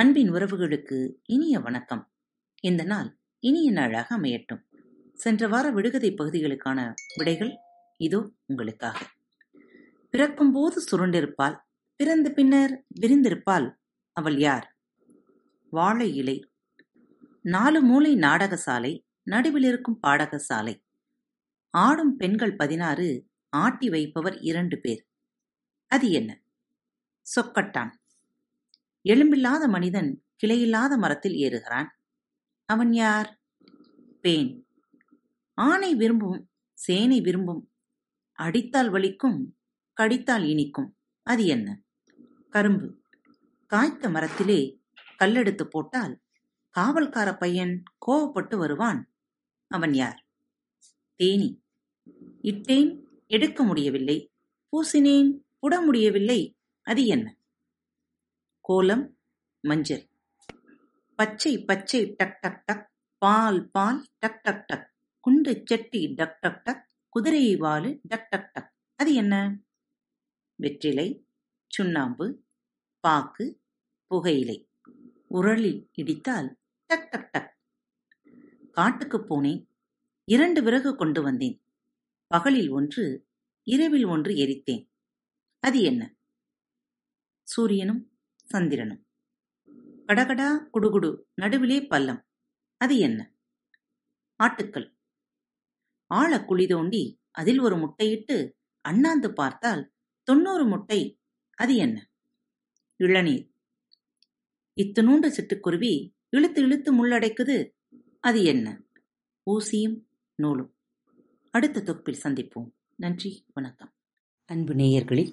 அன்பின் உறவுகளுக்கு இனிய வணக்கம். இந்த நாள் இனிய நாளாக அமையட்டும். சென்ற வார விடுகதை பகுதிகளுக்கான விடைகள் இதோ உங்களுக்காக. பிறக்கும்போது சுருண்டிருப்பாள் பிறந்த பின்னர் விரிந்திருப்பாள் அவள் யார்? வாழை இலை. நாலு மூலை நாடகசாலை நடுவில் இருக்கும் பாடகசாலை ஆடும் பெண்கள் பதினாறு ஆட்டி வைப்பவர் இரண்டு பேர். அது என்ன? சொக்கட்டான் எலும்பில்லாத மனிதன் கிளையில்லாத மரத்தில் ஏறுகிறான். அவன் யார்? பேன். ஆனை விரும்பும் சேனை விரும்பும் அடித்தால் வலிக்கும் கடித்தால் இனிக்கும் அது என்ன? கரும்பு. காய்த்த மரத்திலே கல்லெடுத்து போட்டால் காவல்கார பையன் கோவப்பட்டு வருவான். அவன் யார்? தேனி. இட்டேன் எடுக்க முடியவில்லை. பூசினேன் புட முடியவில்லை. அது என்ன? கோலம் மஞ்சள். பச்சை பச்சை டக் டக் டக். பால் பால் டக் டக் டக். குண்டு செட்டி டக் டக் டக். குதிரை வாலு டக் டக் டக். அது என்ன? வெற்றிலை சுண்ணாம்பு பாக்கு புகையிலை. உரலில் இடித்தால் டக் டக் டக். காட்டுக்கு போனேன். இரண்டு விறகு கொண்டு வந்தேன். பகலில் ஒன்று இரவில் ஒன்று எரித்தேன். அது என்ன? சூரியனும் சந்திரனும். கடகடா குடுகுடு நடுவிலே பல்லம் அது என்ன? ஆட்டுக்கள். ஆழ குழி தோண்டி அதில் ஒரு முட்டையிட்டு அண்ணாந்து பார்த்தால் தொண்ணூறு முட்டை. அது என்ன? இளநீர். இத்தனூண்டு சிட்டுக்குருவி இழுத்து இழுத்து முள்ளடைக்குது. அது என்ன? ஊசியும் நூலும். அடுத்த தொகுப்பில் சந்திப்போம். நன்றி வணக்கம். அன்பு நேயர்களில்